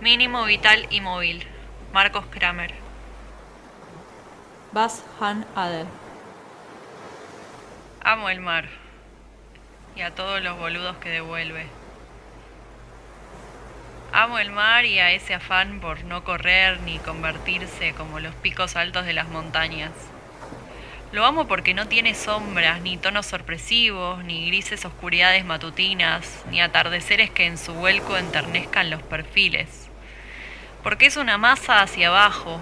Mínimo vital y móvil. Marcos Kramer. Bas Han Adel. Amo el mar. Y a todos los boludos que devuelve. Amo el mar y a ese afán por no correr ni convertirse como los picos altos de las montañas. Lo amo porque no tiene sombras, ni tonos sorpresivos, ni grises oscuridades matutinas, ni atardeceres que en su vuelco enternezcan los perfiles. Porque es una masa hacia abajo,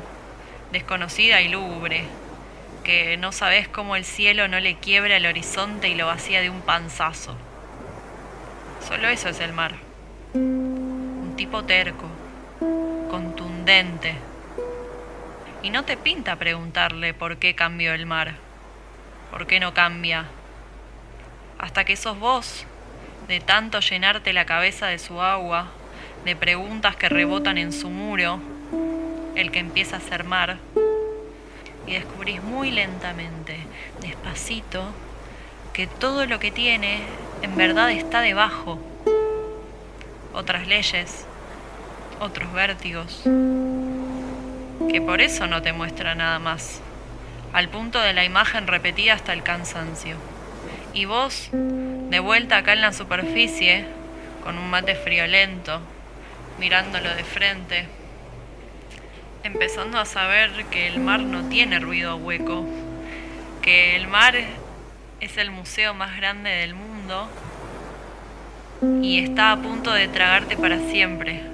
desconocida y lúgubre, que no sabes cómo el cielo no le quiebra el horizonte y lo vacía de un panzazo. Solo eso es el mar. Un tipo terco, contundente. Y no te pinta preguntarle por qué cambió el mar, por qué no cambia, hasta que sos vos, de tanto llenarte la cabeza de su agua, de preguntas que rebotan en su muro, el que empieza a ser mar, y descubrís muy lentamente, despacito, que todo lo que tiene en verdad está debajo. Otras leyes, otros vértigos, que por eso no te muestra nada más, al punto de la imagen repetida hasta el cansancio. Y vos, de vuelta acá en la superficie, con un mate friolento, mirándolo de frente, empezando a saber que el mar no tiene ruido hueco, que el mar es el museo más grande del mundo y está a punto de tragarte para siempre.